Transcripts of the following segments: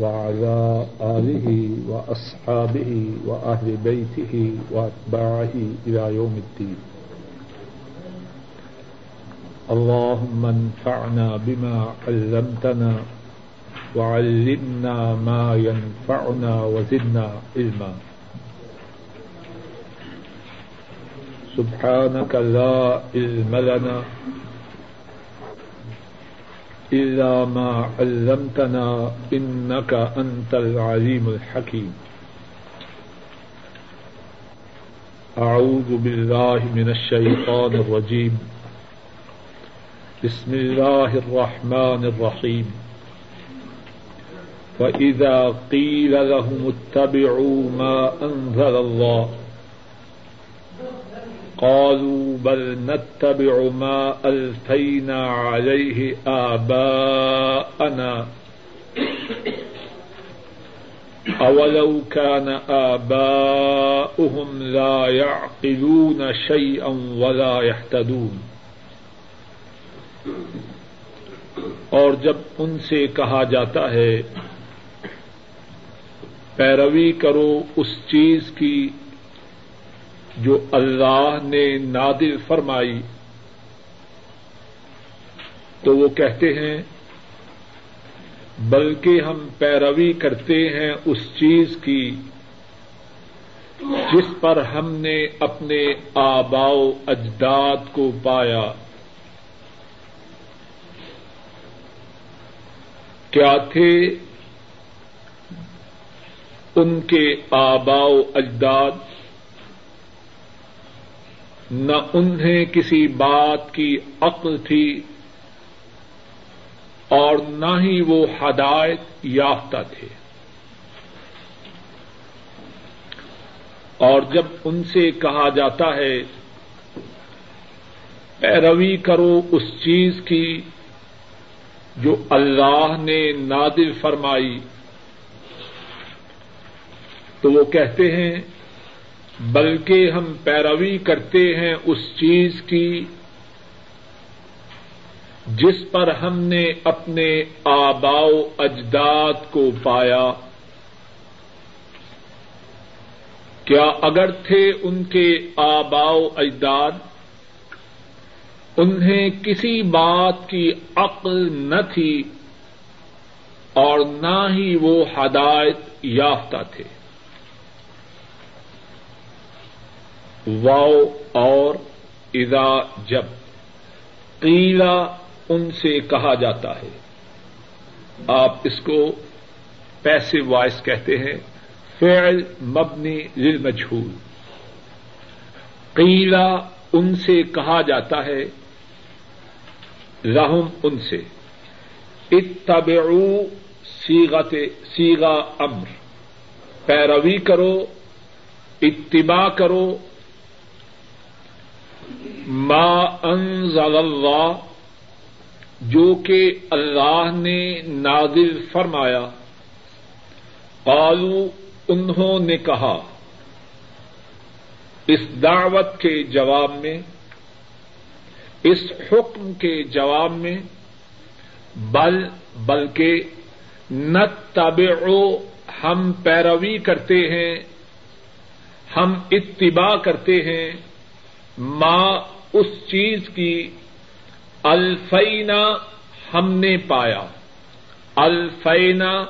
وعلى آله وأصحابه وأهل بيته وأتباعه إلى يوم الدين. اللهم انفعنا بما علمتنا وعلمنا ما ينفعنا وزدنا علما. سبحانك لا علم لنا إلا ما علمتنا إنك أنت العليم الحكيم أعوذ بالله من الشيطان الرجيم بسم الله الرحمن الرحيم وإذا قيل لهم اتبعوا ما أنزل الله قالوا بل نتبع ما ألفينا عليه آباءنا. أولو كان آباؤهم لا يعقلون شيئا ولا يحتدون اور جب ان سے کہا جاتا ہے، پیروی کرو اس چیز کی جو اللہ نے نادر فرمائی، تو وہ کہتے ہیں، بلکہ ہم پیروی کرتے ہیں اس چیز کی جس پر ہم نے اپنے آباؤ اجداد کو پایا۔ کیا تھے ان کے آباؤ اجداد؟ نہ انہیں کسی بات کی عقل تھی اور نہ ہی وہ ہدایت یافتہ تھے۔ اور جب ان سے کہا جاتا ہے پیروی کرو اس چیز کی جو اللہ نے نادر فرمائی تو وہ کہتے ہیں بلکہ ہم پیروی کرتے ہیں اس چیز کی جس پر ہم نے اپنے آباؤ اجداد کو پایا۔ کیا اگر تھے ان کے آباؤ اجداد، انہیں کسی بات کی عقل نہ تھی اور نہ ہی وہ ہدایت یافتہ تھے۔ واؤ اور اذا جب قیلا ان سے کہا جاتا ہے۔ آپ اس کو پیسے وائس کہتے ہیں۔ فعل مبنی للمجھول۔ قیلا ان سے کہا جاتا ہے۔ رحم ان سے۔ اتبعو سیغت سیگا امر۔ پیروی کرو، اتباع کرو ما انزل اللہ، جو کہ اللہ نے نازل فرمایا۔ قالو انہوں نے کہا، اس دعوت کے جواب میں، اس حکم کے جواب میں، بل، بلکہ نہ تبعو ہم پیروی کرتے ہیں، ہم اتباع کرتے ہیں۔ ماں اس چیز کی الفینا ہم نے پایا۔ الفینا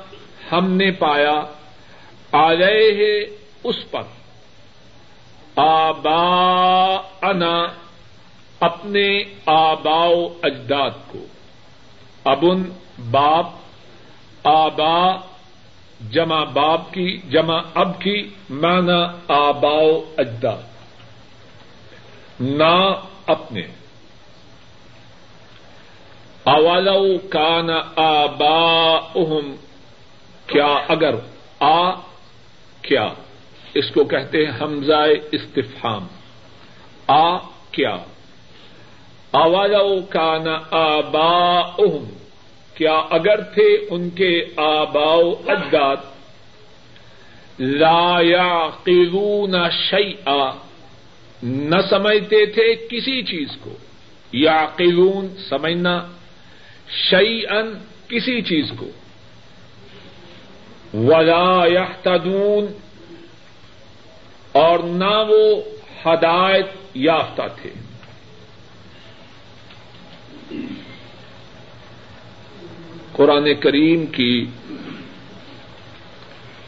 ہم نے پایا۔ آلے اس پر۔ آبا انا اپنے آباؤ اجداد کو۔ ابن باپ، آبا، جمع باپ کی، جمع اب کی مانا آباؤ اجداد۔ نہ اپنے۔ اولو کان آبا کیا اگر آ، کیا؟ اس کو کہتے ہیں حمزہ استفہام۔ آ، کیا؟ اولو کان آبا کیا اگر تھے ان کے آباؤ اجداد۔ لا یا قلون شیئا نہ سمجھتے تھے کسی چیز کو۔ یا قلون سمجھنا۔ شعی ان کسی چیز کو۔ ولا يهتدون اور نہ وہ ہدایت یافتہ تھے۔ قرآن کریم کی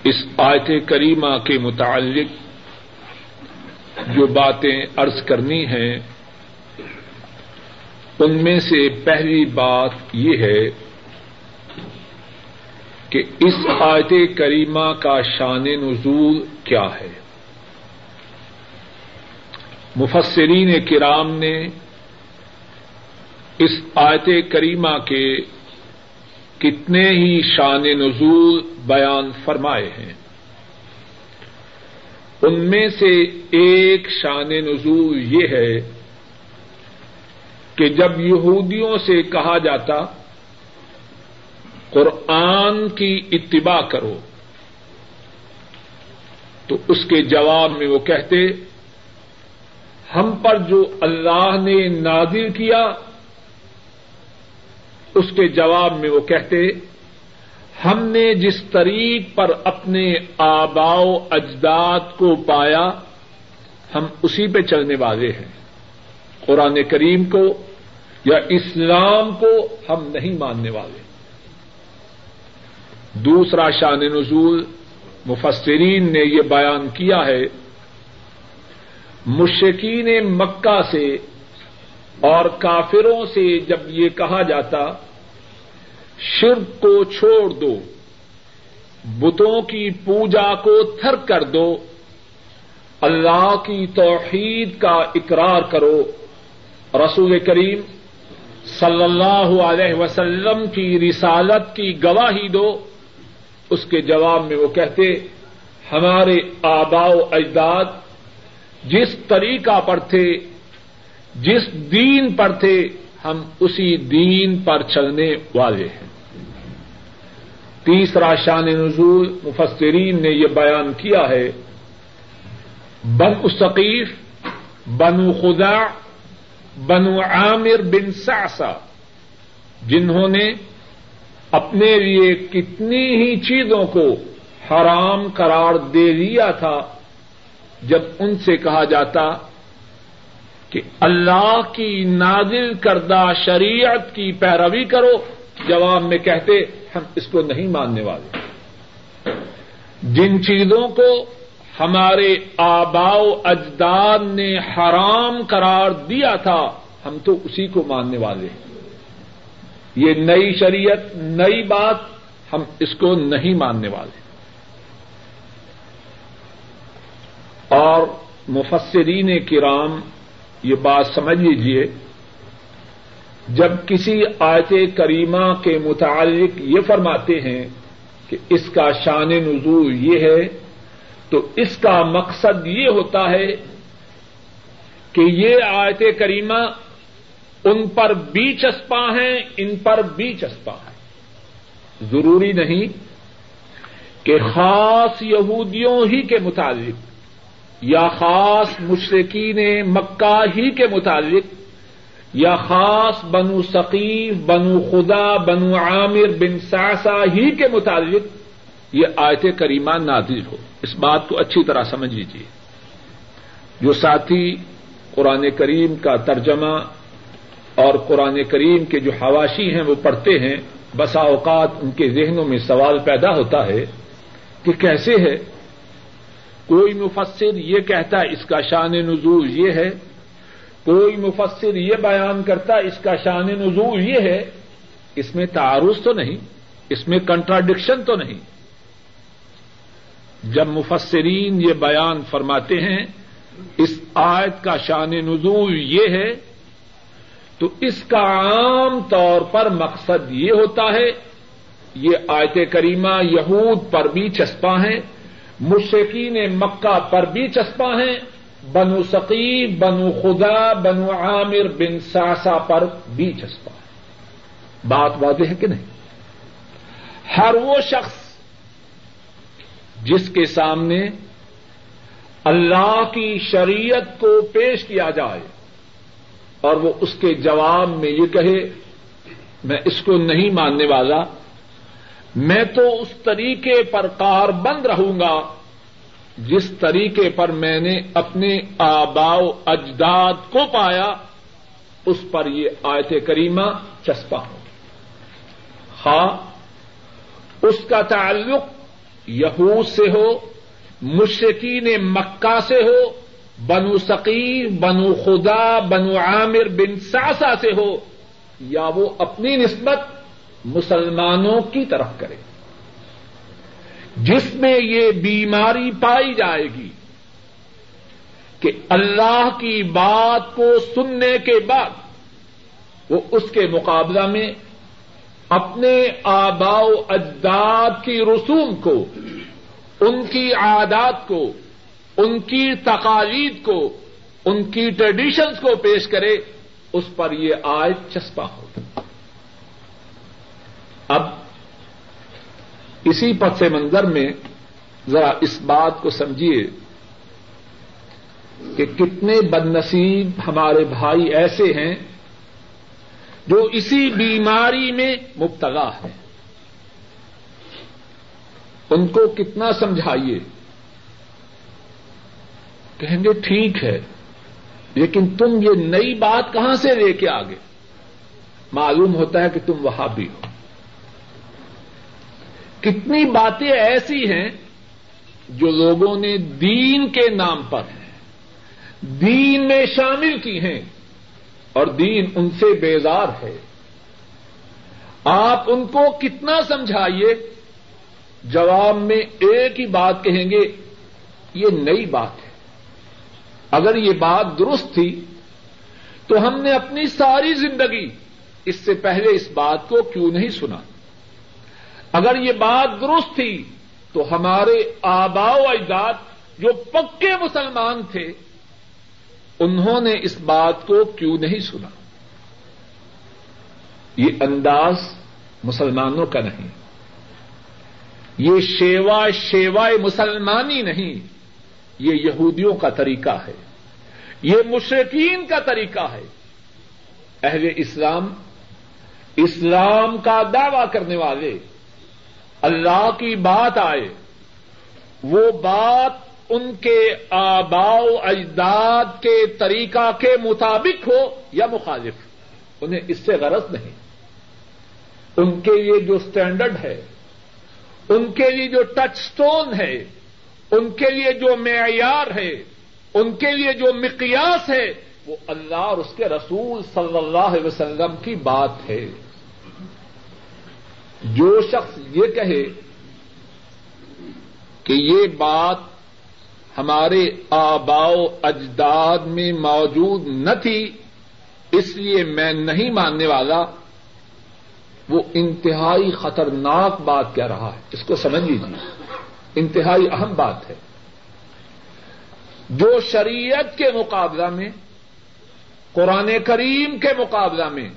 اس آیت کریمہ کے متعلق جو باتیں عرض کرنی ہیں، ان میں سے پہلی بات یہ ہے کہ اس آیت کریمہ کا شان نزول کیا ہے۔ مفسرین کرام نے اس آیت کریمہ کے کتنے ہی شان نزول بیان فرمائے ہیں۔ ان میں سے ایک شان نزول یہ ہے کہ جب یہودیوں سے کہا جاتا، قرآن کی اتباع کرو، تو اس کے جواب میں وہ کہتے، ہم پر جو اللہ نے نادر کیا، اس کے جواب میں وہ کہتے ہم نے جس طریق پر اپنے آبا و اجداد کو پایا، ہم اسی پہ چلنے والے ہیں۔ قرآن کریم کو یا اسلام کو ہم نہیں ماننے والے۔ دوسرا شان نزول مفسرین نے یہ بیان کیا ہے مشکین مکہ سے اور کافروں سے جب یہ کہا جاتا شرک کو چھوڑ دو، بتوں کی پوجا کو تھر کر دو، اللہ کی توحید کا اقرار کرو۔ رسول کریم صلی اللہ علیہ وسلم کی رسالت کی گواہی دو۔ اس کے جواب میں وہ کہتے، ہمارے آبا و اجداد جس طریقہ پر تھے، جس دین پر تھے، ہم اسی دین پر چلنے والے ہیں۔ تیسرا شان نزول مفسرین نے یہ بیان کیا ہے بن ثقیف، بنو خدا بنو عامر بن ساسا جنہوں نے اپنے لیے کتنی ہی چیزوں کو حرام قرار دے دیا تھا، جب ان سے کہا جاتا کہ اللہ کی نازل کردہ شریعت کی پیروی کرو، جواب میں کہتے ہم اس کو نہیں ماننے والے۔ جن چیزوں کو ہمارے آبا و اجداد نے حرام قرار دیا تھا، ہم تو اسی کو ماننے والے ہیں۔ یہ نئی شریعت، نئی بات ہم اس کو نہیں ماننے والے۔ اور مفسرین کرام، یہ بات سمجھ لیجیے جب کسی آیت کریمہ کے متعلق یہ فرماتے ہیں کہ اس کا شان نزول یہ ہے، تو اس کا مقصد یہ ہوتا ہے کہ یہ آیت کریمہ ان پر بھی چسپاں ہیں، ان پر بھی چسپاں ہیں۔ ضروری نہیں کہ خاص یہودیوں ہی کے متعلق یا خاص مشرقین مکہ ہی کے متعلق یا خاص بنو ثقیف، بنو خدا، بنو عامر بن ساسا ہی کے متعلق یہ آیت کریمہ نازل ہو۔ اس بات کو اچھی طرح سمجھ لیجیے جو ساتھی قرآن کریم کا ترجمہ اور قرآن کریم کے جو حواشی ہیں وہ پڑھتے ہیں، بسا اوقات ان کے ذہنوں میں سوال پیدا ہوتا ہے کہ کیسے ہے؟ کوئی مفسر یہ کہتا ہے اس کا شان نزول یہ ہے کوئی مفسر یہ بیان کرتا اس کا شان نزول یہ ہے، اس میں تعارض تو نہیں، اس میں کنٹراڈکشن تو نہیں۔ جب مفسرین یہ بیان فرماتے ہیں، اس آیت کا شان نزول یہ ہے، تو اس کا عام طور پر مقصد یہ ہوتا ہے، یہ آیت کریمہ یہود پر بھی چسپاں ہیں مشقین مکہ پر بھی چسپاں ہیں بنو ثقیب بنو خدا، بنو عامر بن ساسا پر بھی چسپا ہے۔ بات واضح ہے کہ نہیں؟ ہر وہ شخص جس کے سامنے اللہ کی شریعت کو پیش کیا جائے اور وہ اس کے جواب میں یہ کہے، میں اس کو نہیں ماننے والا، میں تو اس طریقے پر کار بند رہوں گا جس طریقے پر میں نے اپنے آبا و اجداد کو پایا، اس پر یہ آیت کریمہ چسپا ہو ہاں اس کا تعلق یہود سے ہو مشرقین مکہ سے ہو، بنو سقیر بنو خدا، بنو عامر بن ساسا سے ہو، یا وہ اپنی نسبت مسلمانوں کی طرف کرے۔ جس میں یہ بیماری پائی جائے گی کہ اللہ کی بات کو سننے کے بعد وہ اس کے مقابلہ میں اپنے آبا و اجداد کی رسوم کو، ان کی عادات کو، ان کی تقالید کو، ان کی ٹریڈیشنز کو پیش کرے، اس پر یہ آئے چسپا ہو اب اسی پس منظر میں ذرا اس بات کو سمجھیے کہ کتنے بد نصیب ہمارے بھائی ایسے ہیں جو اسی بیماری میں مبتلا ہے ان کو کتنا سمجھائیے؟ کہیں گے ٹھیک ہے، لیکن تم یہ نئی بات کہاں سے لے کے آگے؟ معلوم ہوتا ہے کہ تم وہاں بھی ہو۔ کتنی باتیں ایسی ہیں جو لوگوں نے دین کے نام پر دین میں شامل کی ہیں اور دین ان سے بیزار ہے۔ آپ ان کو کتنا سمجھائیے؟ جواب میں ایک ہی بات کہیں گے، یہ نئی بات ہے۔ اگر یہ بات درست تھی، تو ہم نے اپنی ساری زندگی اس سے پہلے اس بات کو کیوں نہیں سنا؟ اگر یہ بات درست تھی تو ہمارے آبا و اجداد جو پکے مسلمان تھے، انہوں نے اس بات کو کیوں نہیں سنا؟ یہ انداز مسلمانوں کا نہیں۔ یہ شیوا شیوائے مسلمانی نہیں، یہ یہودیوں کا طریقہ ہے۔ یہ مشرقین کا طریقہ ہے۔ اہل اسلام اسلام کا دعوی کرنے والے اللہ کی بات آئے، وہ بات ان کے آبا اجداد کے طریقہ کے مطابق ہو یا مخالف، انہیں اس سے غرض نہیں۔ ان کے لیے جو اسٹینڈرڈ ہے، ان کے لیے جو ٹچ اسٹون ہے، ان کے لیے جو معیار ہے، ان کے لیے جو مقیاس ہے، وہ اللہ اور اس کے رسول صلی اللہ علیہ وسلم کی بات ہے۔ جو شخص یہ کہے کہ یہ بات ہمارے آبا اجداد میں موجود نہ تھی، اس لیے میں نہیں ماننے والا، وہ انتہائی خطرناک بات کہہ رہا ہے۔ اس کو سمجھ لیجیے انتہائی اہم بات ہے۔ جو شریعت کے مقابلہ میں، قرآن کریم کے مقابلہ میں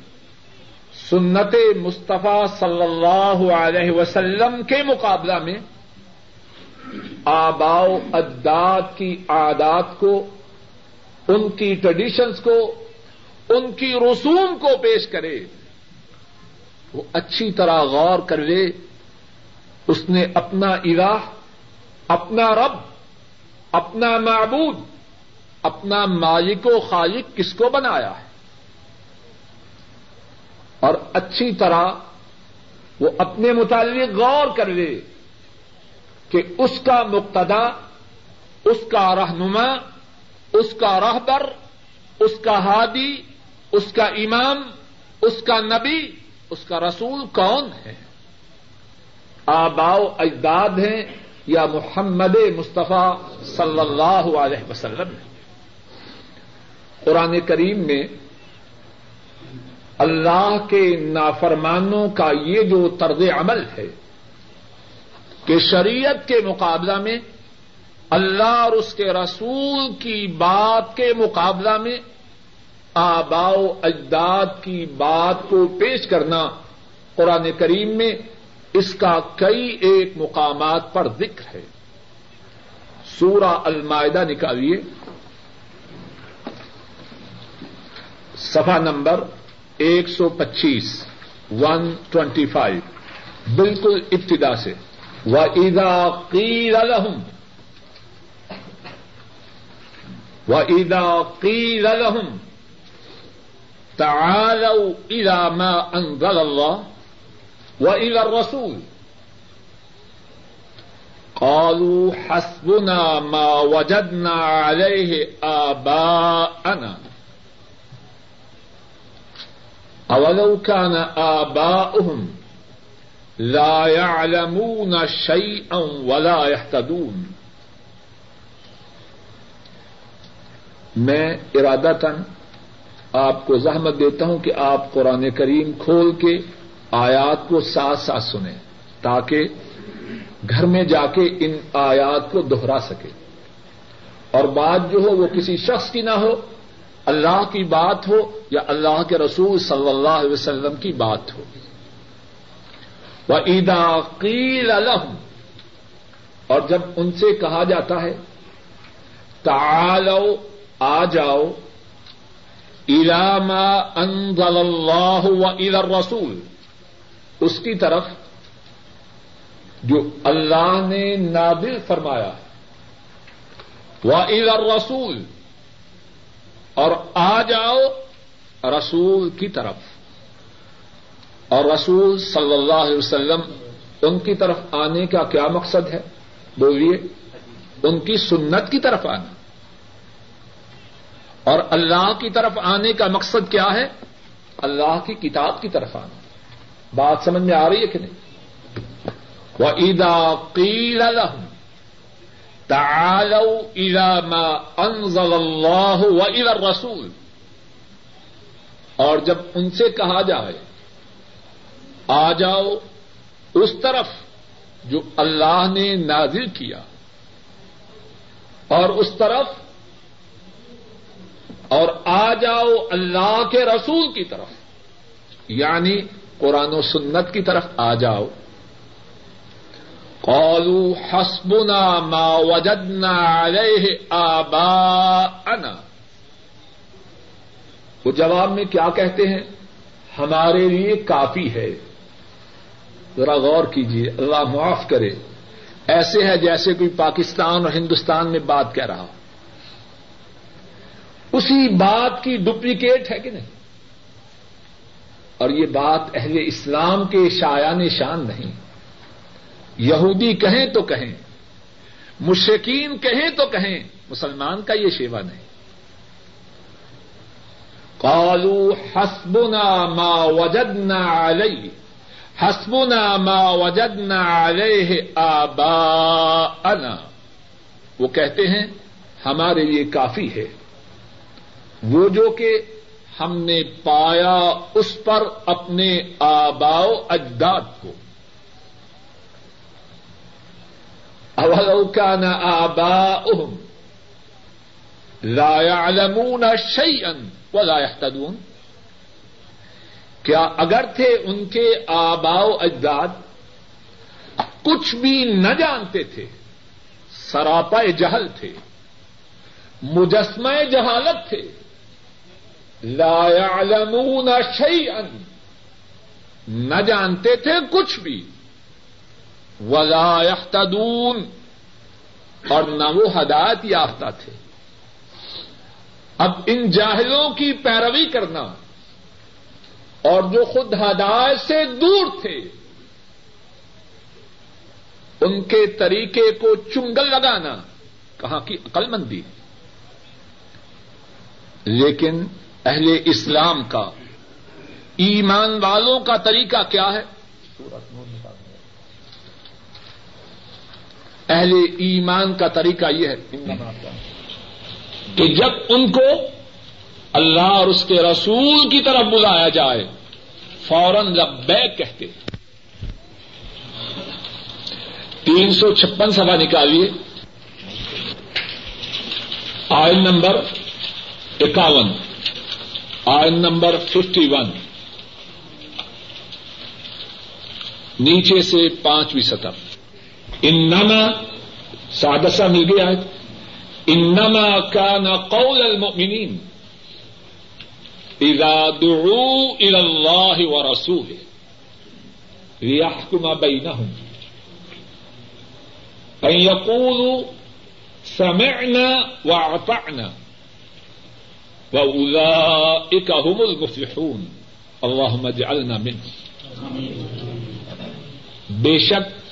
سنت مصطفیٰ صلی اللہ علیہ وسلم کے مقابلہ میں آبا اجداد کی عادات کو، ان کی ٹریڈیشنس کو، ان کی رسوم کو پیش کرے، وہ اچھی طرح غور کر لے اس نے اپنا الہ، اپنا رب، اپنا معبود، اپنا مالک و خالق کس کو بنایا ہے؟ اور اچھی طرح وہ اپنے متعلق غور کر لے کہ اس کا مقتدا اس کا رہنما، اس کا رہبر، اس کا ہادی، اس کا امام، اس کا نبی، اس کا رسول کون ہے؟ آباؤ اجداد ہیں یا محمد مصطفیٰ صلی اللہ علیہ وسلم؟ قرآن کریم میں اللہ کے نافرمانوں کا یہ جو طرز عمل ہے کہ شریعت کے مقابلہ میں اللہ اور اس کے رسول کی بات کے مقابلہ میں آبا و اجداد کی بات کو پیش کرنا قرآن کریم میں اس کا کئی ایک مقامات پر ذکر ہے۔ سورہ المائدہ نکالیے۔ صفحہ نمبر ایک سو پچیس ون ٹوینٹی فائیو بالکل ابتدا سے۔ و عیدا قیر الحم و عیدا قیر الحم تعالوا الى ما انزل الله والى الرسول۔ قالوا حسبنا ما وجدنا عليه آباءنا۔ اولو كان آباؤهم لا يعلمون شيئا ولا يهتدون. میں ارادہ تن آپ کو زحمت دیتا ہوں کہ آپ قرآن کریم کھول کے آیات کو ساتھ ساتھ سنیں تاکہ گھر میں جا کے ان آیات کو دوہرا سکے اور بات جو ہو وہ کسی شخص کی نہ ہو اللہ کی بات ہو یا اللہ کے رسول صلی اللہ علیہ وسلم کی بات ہو۔ وہ عیدا قیل الحم اور جب ان سے کہا جاتا ہے تعالو آ جاؤ الاما انزل اللہ و ادر رسول اس کی طرف جو اللہ نے نادل فرمایا۔ و ادر رسول اور آ جاؤ رسول کی طرف۔ اور رسول صلی اللہ علیہ وسلم ان کی طرف آنے کا کیا مقصد ہے؟ بولیے، ان کی سنت کی طرف آنا۔ اور اللہ کی طرف آنے کا مقصد کیا ہے؟ اللہ کی کتاب کی طرف آنا۔ بات سمجھ میں آ رہی ہے کہ نہیں؟ وہ عیدا قیل تعالوا الى ما انزل اللہ و الى الرسول. اور جب ان سے کہا جائے، آ جاؤ اس طرف جو اللہ نے نازل کیا، اور اس طرف، اور آ جاؤ اللہ کے رسول کی طرف یعنی قرآن و سنت کی طرف آ جاؤ۔ قالوا حسبنا ما وجدنا عليه آباءنا۔ وہ جواب میں کیا کہتے ہیں؟ ہمارے لیے کافی ہے۔ ذرا غور کیجیے اللہ معاف کرے۔ ایسے ہے جیسے کوئی پاکستان اور ہندوستان میں بات کہہ رہا اسی بات کی ڈپلیکیٹ ہے کہ نہیں؟ اور یہ بات اہل اسلام کے شایان شان نہیں۔ یہودی کہیں تو کہیں مشکین کہیں تو کہیں، مسلمان کا یہ شیوا نہیں۔ کالو حسبنا ما وجدنا علیہ، حسبنا ما وجدنا علیہ آباءنا۔ وہ کہتے ہیں، ہمارے لیے کافی ہے۔ وہ جو کہ ہم نے پایا اس پر اپنے آباؤ اجداد کو۔ اولو كان آباؤهم لا يعلمون شيئا ولا يهتدون۔ کیا اگر تھے ان کے آبا اجداد، کچھ بھی نہ جانتے تھے، سراپا جہل تھے، مجسمہ جہالت تھے، لا يعلمون شيئا، نہ جانتے تھے کچھ بھی، ولا يهتدون۔ اور نہ وہ ہدایت یافتہ تھے۔ اب ان جاہلوں کی پیروی کرنا اور جو خود ہدایت سے دور تھے، ان کے طریقے کو چنگل لگانا کہاں کی عقل مندی لیکن اہل اسلام کا ایمان والوں کا طریقہ کیا ہے؟ اہل ایمان کا طریقہ یہ ہے۔ کہ جب ان کو اللہ اور اس کے رسول کی طرف بلایا جائے، فوراً لبیک کہتے تین سو چھپن سبھا نکالیے۔ آئل نمبر اکاون۔ آئل نمبر ففٹی ون۔ نیچے سے پانچویں سطح۔ انما سادسا مل گیا ہے۔ انما كان قول المؤمنين اذا دعوا الى الله ورسوله ریاحکما بینہم۔ ان یقولوا سمعنا واطعنا۔ واولئک هم المفلحون۔ اللهم اجعلنا منهم بے شک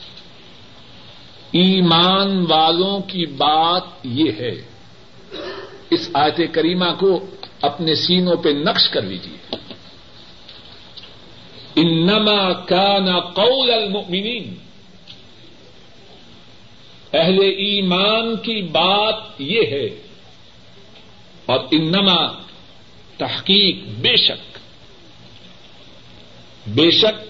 ایمان والوں کی بات یہ ہے۔ اس آیت کریمہ کو اپنے سینوں پہ نقش کر لیجیے انما کان قول المؤمنین۔ اہل ایمان کی بات یہ ہے۔ اور انما تحقیق بے شک۔ بے شک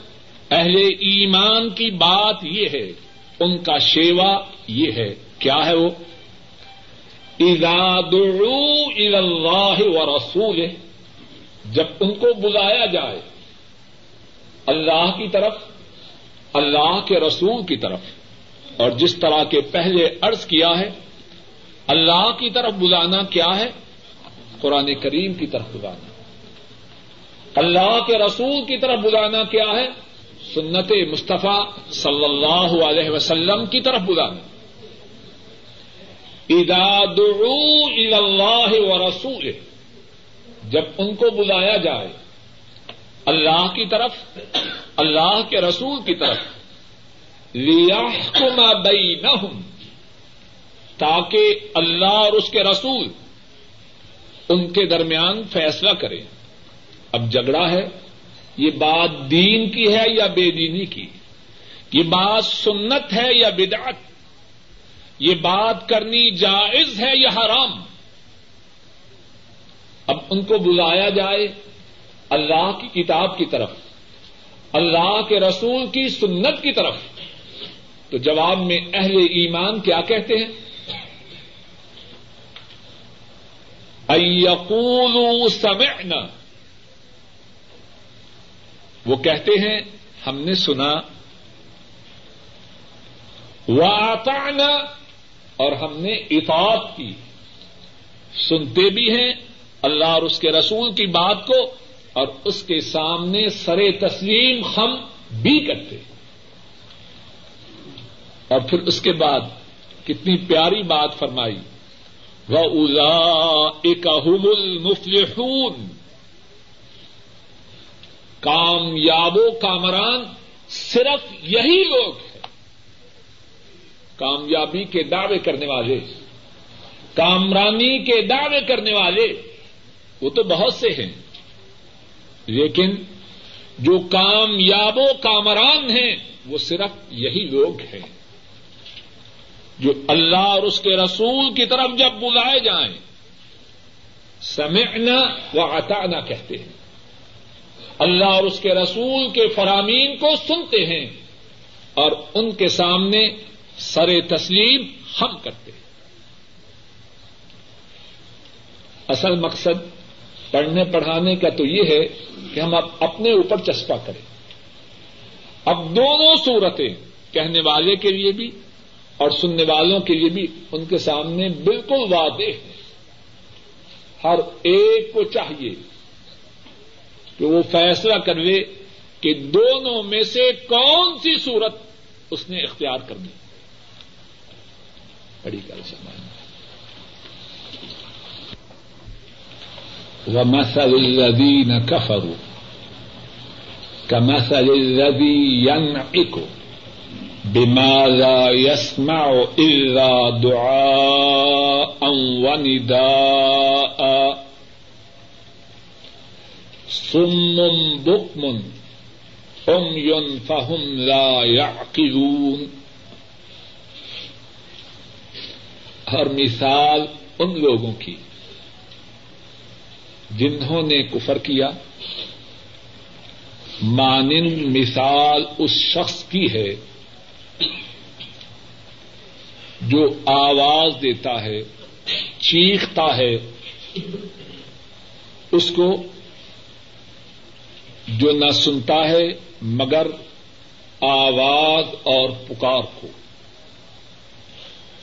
اہل ایمان کی بات یہ ہے۔ ان کا شیوا یہ ہے، کیا ہے وہ؟ اللہ و رسول جب ان کو بلایا جائے اللہ کی طرف، اللہ کے رسول کی طرف، اور جس طرح کے پہلے عرض کیا ہے، اللہ کی طرف بلانا کیا ہے؟ قرآن کریم کی طرف بلانا۔ اللہ کے رسول کی طرف بلانا کیا ہے؟ سنت مصطفیٰ صلی اللہ علیہ وسلم کی طرف بلانا دعوا اللہ و رسول جب ان کو بلایا جائے، اللہ کی طرف، اللہ کے رسول کی طرف لیا بئی نہ تاکہ اللہ اور اس کے رسول ان کے درمیان فیصلہ کرے اب جھگڑا ہے۔ یہ بات دین کی ہے یا بے دینی کی؟ یہ بات سنت ہے یا بدعت؟ یہ بات کرنی جائز ہے یا حرام؟ اب ان کو بلایا جائے اللہ کی کتاب کی طرف، اللہ کے رسول کی سنت کی طرف۔ تو جواب میں اہل ایمان کیا کہتے ہیں؟ ایقولوا سمعنا۔ وہ کہتے ہیں، ہم نے سنا واطعنا اور ہم نے اطاعت کی۔ سنتے بھی ہیں اللہ اور اس کے رسول کی بات کو، اور اس کے سامنے سر تسلیم ہم بھی کرتے۔ اور پھر اس کے بعد کتنی پیاری بات فرمائی۔ وہ الا ایک المفلحون۔ کامیاب و کامران صرف یہی لوگ ہیں۔ کامیابی کے دعوے کرنے والے، کامرانی کے دعوے کرنے والے، وہ تو بہت سے ہیں۔ لیکن جو کامیاب و کامران ہیں، وہ صرف یہی لوگ ہیں۔ جو اللہ اور اس کے رسول کی طرف جب بلائے جائیں، سمعنا و عطانا کہتے ہیں۔ اللہ اور اس کے رسول کے فرامین کو سنتے ہیں اور ان کے سامنے سر تسلیم ہم کرتے ہیں۔ اصل مقصد پڑھنے پڑھانے کا تو یہ ہے کہ ہم اب اپنے اوپر چسپا کریں۔ اب دونوں صورتیں کہنے والے کے لیے بھی اور سننے والوں کے لیے بھی ان کے سامنے بالکل واضح ہیں۔ ہر ایک کو چاہیے کہ وہ فیصلہ کر لے کہ دونوں میں سے کون سی صورت اس نے اختیار کرنی بڑی گل سمجھ ومثل الذين كفروا كمثل الذي ينعق بما لا يسمع إلا دعاء ونداء سم بکم ام یون فہم لا یعقلون۔ ہر مثال ان لوگوں کی جنہوں نے کفر کیا۔ مانند مثال اس شخص کی ہے جو آواز دیتا ہے، چیختا ہے، اس کو جو نہ سنتا ہے مگر آواز اور پکار کو۔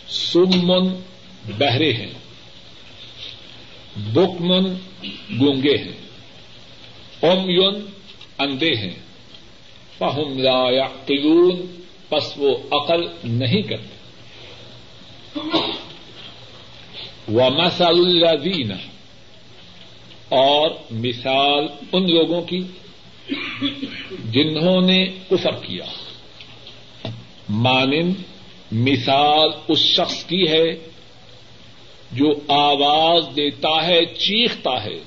سمن بہرے ہیں، بکمن گونگے ہیں ام یون اندھے ہیں۔ فہم لا یعقلون، پس وہ عقل نہیں کرتے۔ و مسل الذین اور مثال ان لوگوں کی۔ جنہوں نے کفر کیا۔ مانند مثال اس شخص کی ہے جو آواز دیتا ہے، چیختا ہے۔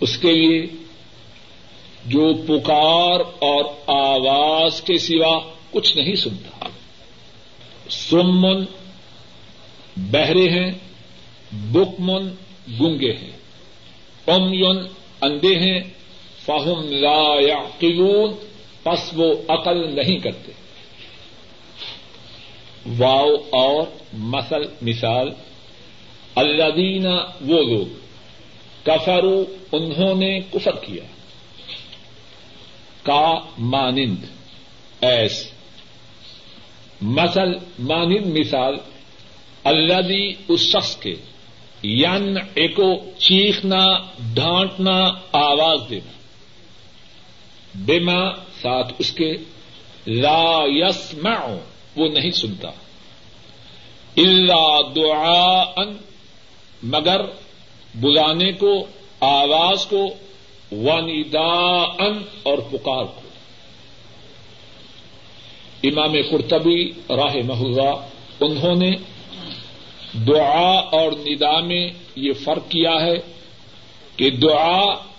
اس کے لیے جو پکار اور آواز کے سوا کچھ نہیں سنتا۔ سمن بہرے ہیں، بکمن گنگے ہیں۔ امین اندے ہیں فہم لا یعقلون پس وہ عقل نہیں کرتے۔ واؤ اور مسل مثال اللہ وہ لوگ کفرو انہوں نے کفر کیا۔ کا مانند، ایس۔ مسل مانند، مثال اللہ دی اس شخص کے۔ ین ایکو چیخنا، ڈھانٹنا، آواز دینا۔ بیما ساتھ اس کے لا یس وہ نہیں سنتا۔ اللہ دعا مگر بلانے کو، آواز کو وندا ان اور پکار کو۔ امام قرطبی راہ محلہ انہوں نے دعا اور ندا میں یہ فرق کیا ہے کہ دعا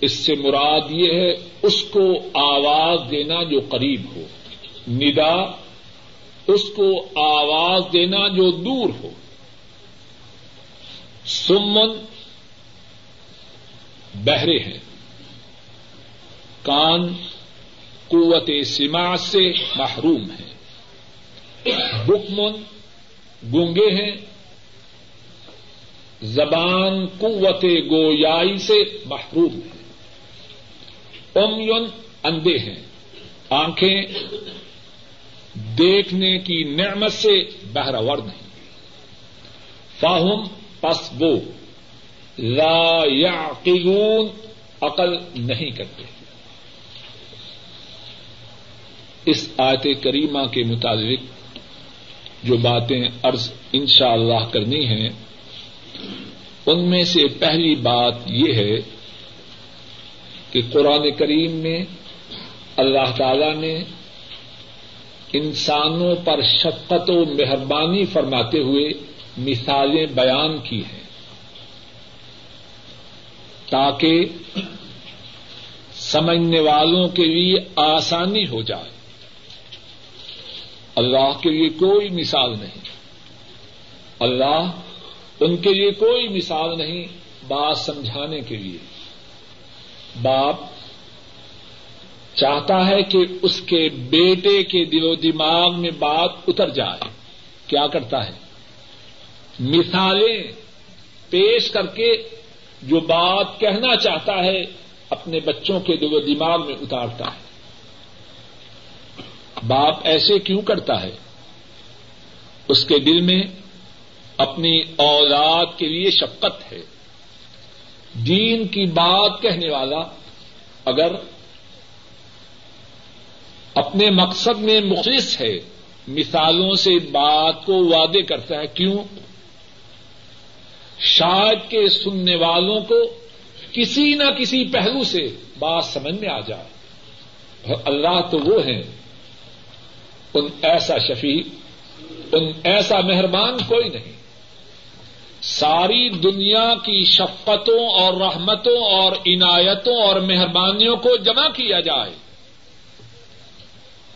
اس سے مراد یہ ہے اس کو آواز دینا جو قریب ہو، ندا، اس کو آواز دینا جو دور ہو۔ سمن بہرے ہیں، کان قوت سما سے محروم ہے بکمن گونگے ہیں، زبان قوت گویائی سے محروم ہے امین اندھے ہیں۔ آنکھیں دیکھنے کی نعمت سے بہرور نہیں۔ فاہم، پس وہ لا یعقلون عقل نہیں کرتے۔ اس آیت کریمہ کے مطابق جو باتیں ارض ان شاء اللہ کرنی ہیں، ان میں سے پہلی بات یہ ہے کہ قرآن کریم میں اللہ تعالی نے انسانوں پر شفقت و مہربانی فرماتے ہوئے مثالیں بیان کی ہیں۔ تاکہ سمجھنے والوں کے لیے آسانی ہو جائے۔ اللہ کے لیے کوئی مثال نہیں۔ اللہ ان کے لیے کوئی مثال نہیں، بات سمجھانے کے لیے۔ باپ چاہتا ہے کہ اس کے بیٹے کے دل و دماغ میں بات اتر جائے۔ کیا کرتا ہے؟ مثالیں پیش کر کے جو بات کہنا چاہتا ہے، اپنے بچوں کے دل و دماغ میں اتارتا ہے۔ باپ ایسے کیوں کرتا ہے؟ اس کے دل میں اپنی اولاد کے لیے شفقت ہے۔ دین کی بات کہنے والا اگر اپنے مقصد میں مخلص ہے، مثالوں سے بات کو وعدے کرتا ہے، کیوں؟ شاید کے سننے والوں کو کسی نہ کسی پہلو سے بات سمجھ میں آ جائے۔ اور اللہ تو وہ ہیں، ان ایسا شفیق ان ایسا مہربان کوئی نہیں۔ ساری دنیا کی شفقتوں اور رحمتوں اور عنایتوں اور مہربانیوں کو جمع کیا جائے۔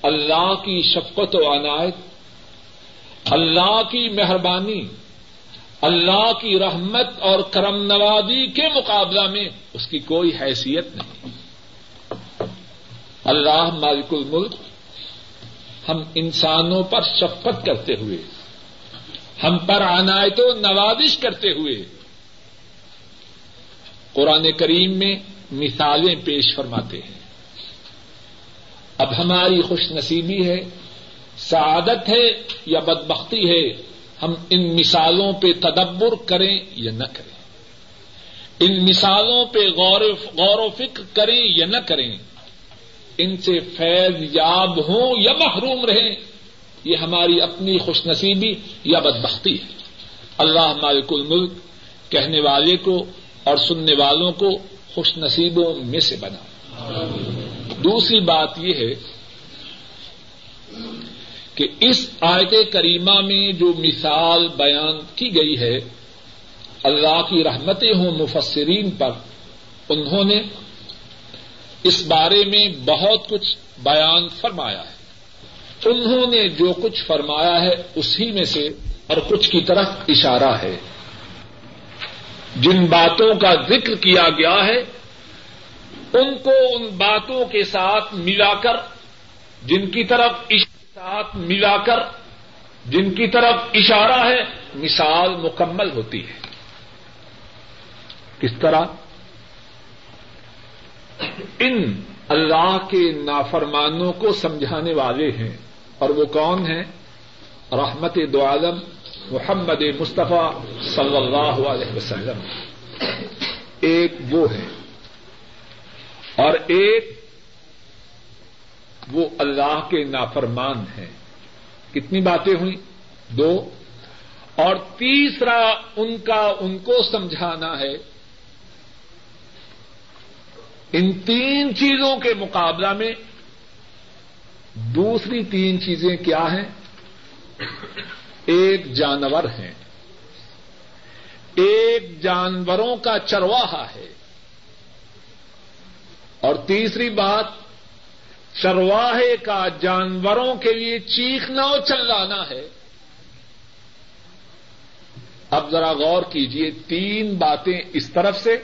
اللہ کی شفقت و عنایت، اللہ کی مہربانی، اللہ کی رحمت اور کرم نوازی کے مقابلہ میں اس کی کوئی حیثیت نہیں۔ اللہ مالک الملک، ہم انسانوں پر شفقت کرتے ہوئے ہم پر عنایت و نوازش کرتے ہوئے قرآن کریم میں مثالیں پیش فرماتے ہیں۔ اب ہماری خوش نصیبی ہے، سعادت ہے یا بدبختی ہے، ہم ان مثالوں پہ تدبر کریں یا نہ کریں۔ ان مثالوں پہ غور و فکر کریں یا نہ کریں۔ ان سے فیض یاب ہوں یا محروم رہیں۔ یہ ہماری اپنی خوش نصیبی یا بدبختی ہے۔ اللہ مالک الملک کہنے والے کو اور سننے والوں کو خوش نصیبوں میں سے بنا۔ دوسری بات یہ ہے کہ اس آیت کریمہ میں جو مثال بیان کی گئی ہے، اللہ کی رحمتیں ہوں مفسرین پر، انہوں نے اس بارے میں بہت کچھ بیان فرمایا ہے۔ انہوں نے جو کچھ فرمایا ہے اسی میں سے اور کچھ کی طرف اشارہ ہے۔ جن باتوں کا ذکر کیا گیا ہے، ان کو ان باتوں کے ساتھ ملا کر، جن کی طرف ساتھ ملا کر، جن کی طرف اشارہ ہے، مثال مکمل ہوتی ہے۔ کس طرح؟ ان اللہ کے نافرمانوں کو سمجھانے والے ہیں۔ اور وہ کون ہیں؟ رحمت دو عالم محمد مصطفیٰ صلی اللہ علیہ وسلم۔ ایک وہ ہے اور ایک وہ اللہ کے نافرمان ہیں۔ کتنی باتیں ہوئی دو۔ اور تیسرا ان کا ان کو سمجھانا ہے۔ ان تین چیزوں کے مقابلہ میں دوسری تین چیزیں کیا ہیں؟ ایک جانور ہیں۔ ایک جانوروں کا چرواہا ہے۔ اور تیسری بات، چرواہے کا جانوروں کے لیے چیخنا اور چلانا ہے۔ اب ذرا غور کیجیے تین باتیں اس طرف سے،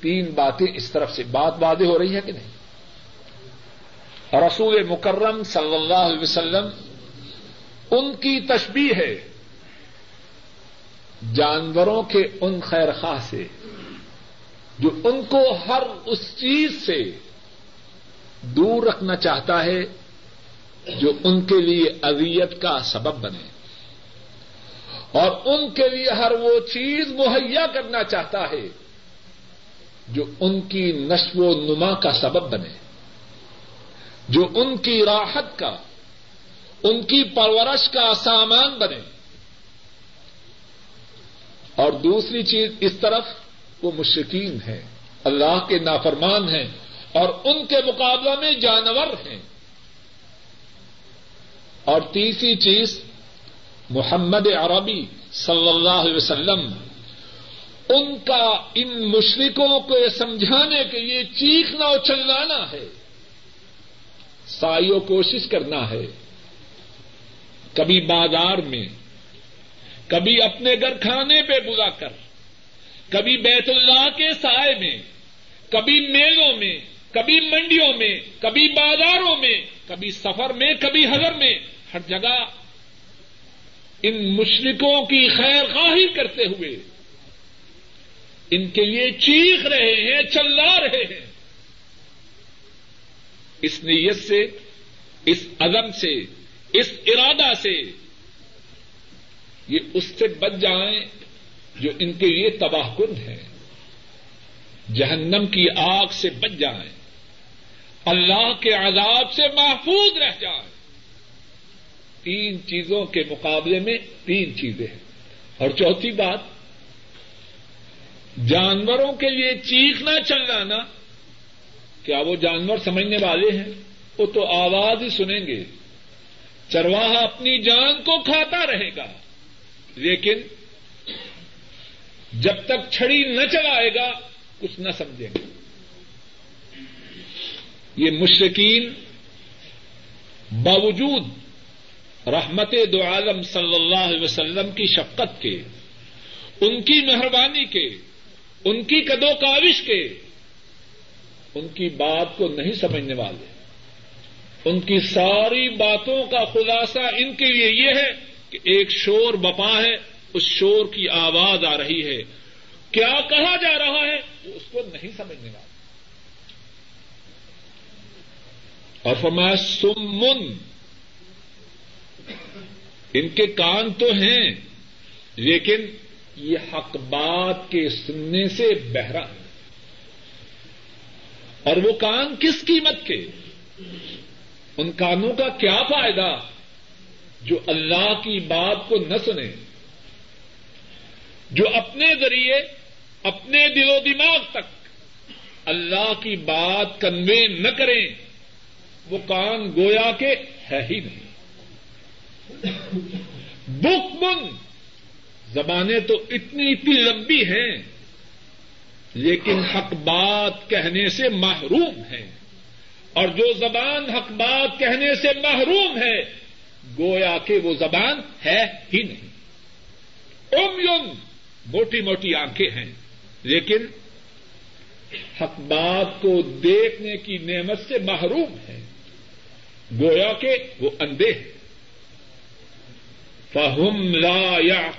تین باتیں اس طرف سے۔ بات وعدے ہو رہی ہے کہ نہیں؟ رسول مکرم صلی اللہ علیہ وسلم، ان کی تشبیح ہے جانوروں کے ان خیر خواہ سے، جو ان کو ہر اس چیز سے دور رکھنا چاہتا ہے، جو ان کے لیے اذیت کا سبب بنے۔ اور ان کے لیے ہر وہ چیز مہیا کرنا چاہتا ہے، جو ان کی نشو و نما کا سبب بنے۔ جو ان کی راحت کا، ان کی پرورش کا سامان بنے۔ اور دوسری چیز اس طرف، وہ مشکین ہے اللہ کے نافرمان ہیں اور ان کے مقابلہ میں جانور ہیں۔ اور تیسری چیز، محمد عربی صلی اللہ علیہ وسلم، ان کا ان مشرقوں کو سمجھانے کے لیے چیخنا اور چلانا ہے۔ سائیو کوشش کرنا ہے۔ کبھی بازار میں، کبھی اپنے گھر کھانے پہ بلا کر، کبھی بیت اللہ کے سائے میں، کبھی میلوں میں، کبھی منڈیوں میں، کبھی بازاروں میں، کبھی سفر میں، کبھی ہزر میں، ہر جگہ ان مشرقوں کی خیر خواہی کرتے ہوئے ان کے لیے چیخ رہے ہیں، چلا رہے ہیں۔ اس نیت سے، اس عزم سے، اس ارادہ سے یہ اس سے بچ جائیں جو ان کے لیے تباہ کن ہے جہنم کی آگ سے بچ جائیں۔ اللہ کے عذاب سے محفوظ رہ جائیں۔ تین چیزوں کے مقابلے میں تین چیزیں ہیں۔ اور چوتھی بات، جانوروں کے لیے چیخنا چلانا کیا وہ جانور سمجھنے والے ہیں؟ وہ تو آواز ہی سنیں گے۔ چرواہا اپنی جان کو کھاتا رہے گا۔ لیکن جب تک چھڑی نہ چلائے گا، کچھ نہ سمجھیں گے یہ مشرقین باوجود رحمت دو عالم صلی اللہ علیہ وسلم کی شفقت کے، ان کی مہربانی کے، ان کی کدو کاوش کے ان کی بات کو نہیں سمجھنے والے۔ ان کی ساری باتوں کا خلاصہ ان کے لیے یہ ہے کہ ایک شور بپا ہے، اس شور کی آواز آ رہی ہے۔ کیا کہا جا رہا ہے؟ وہ اس کو نہیں سمجھنے والا اور فرمایا، سمن۔ ان کے کان تو ہیں، لیکن یہ حق بات کے سننے سے بہرا ہے۔ اور وہ کان کس قیمت کے؟ ان کانوں کا کیا فائدہ؟ جو اللہ کی بات کو نہ سنیں جو اپنے ذریعے، اپنے دل و دماغ تک اللہ کی بات کنوے نہ کریں، وہ کان گویا کے ہے ہی نہیں۔ بک بن زبانیں تو اتنی اتنی لمبی ہیں لیکن حق بات کہنے سے محروم ہے اور جو زبان حق بات کہنے سے محروم ہے، گویا کہ وہ زبان ہے ہی نہیں۔ ام یون موٹی موٹی آنکھیں ہیں، لیکن حق بات کو دیکھنے کی نعمت سے محروم ہے گویا کہ وہ اندھے ہیں۔ فہم لا یا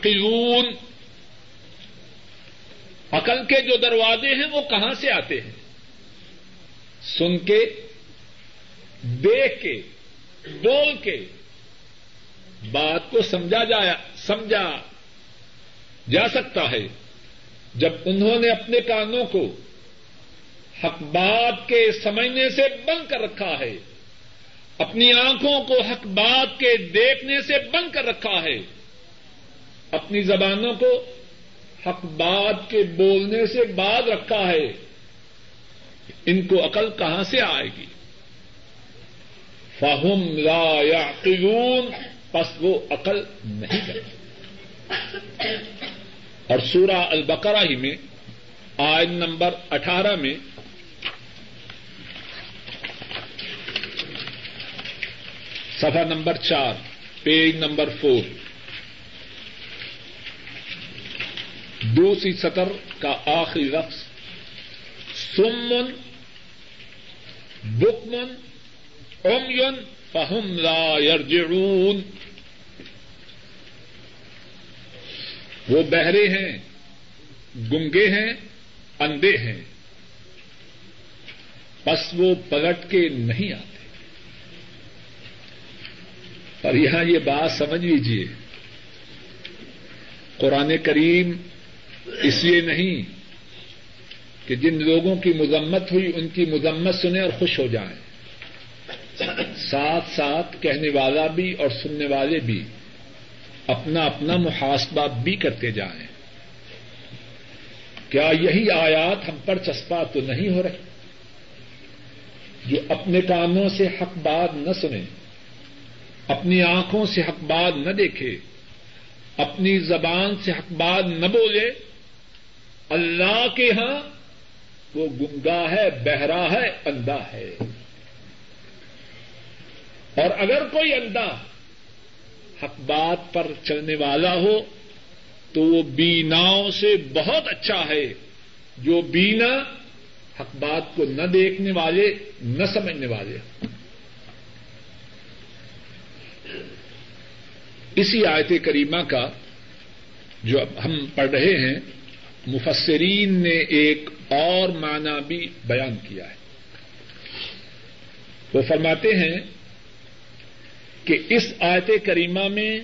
عقل کے جو دروازے ہیں وہ کہاں سے آتے ہیں؟ سن کے، دیکھ کے، بول کے۔ بات کو سمجھا جایا، سمجھا جا سکتا ہے۔ جب انہوں نے اپنے کانوں کو حق بات کے سمجھنے سے بند کر رکھا ہے، اپنی آنکھوں کو حق بات کے دیکھنے سے بند کر رکھا ہے، اپنی زبانوں کو حق بات کے بولنے سے بعد رکھا ہے، ان کو عقل کہاں سے آئے گی؟ فہم لا یا پس وہ عقل نہیں کرتے۔ اور سورہ البقرہ ہی میں آئن نمبر اٹھارہ میں سفا نمبر چار، پیج نمبر فور دوسری سطر کا آخری رقص، سمن، بکمن اومین فہم لا یرجعون۔ وہ بہرے ہیں، گنگے ہیں، اندھے ہیں۔ بس وہ پلٹ کے نہیں آتے۔ اور یہاں یہ بات سمجھ لیجیے قرآن کریم اس لیے نہیں کہ جن لوگوں کی مذمت ہوئی ان کی مذمت سنیں اور خوش ہو جائیں۔ ساتھ ساتھ کہنے والا بھی اور سننے والے بھی اپنا اپنا محاسبہ بھی کرتے جائیں۔ کیا یہی آیات ہم پر چسپا تو نہیں ہو رہے جو اپنے کاموں سے حق بات نہ سنیں، اپنی آنکھوں سے حق بات نہ دیکھے، اپنی زبان سے حق بات نہ بولے اللہ کے ہاں وہ گنگا ہے، بہرا ہے، اندھا ہے۔ اور اگر کوئی اندھا حق بات پر چلنے والا ہو، تو وہ بیناؤں سے بہت اچھا ہے۔ جو بینا حق بات کو نہ دیکھنے والے، نہ سمجھنے والے۔ اسی آیت کریمہ کا جو ہم پڑھ رہے ہیں مفسرین نے ایک اور معنی بھی بیان کیا ہے۔ وہ فرماتے ہیں کہ اس آیت کریمہ میں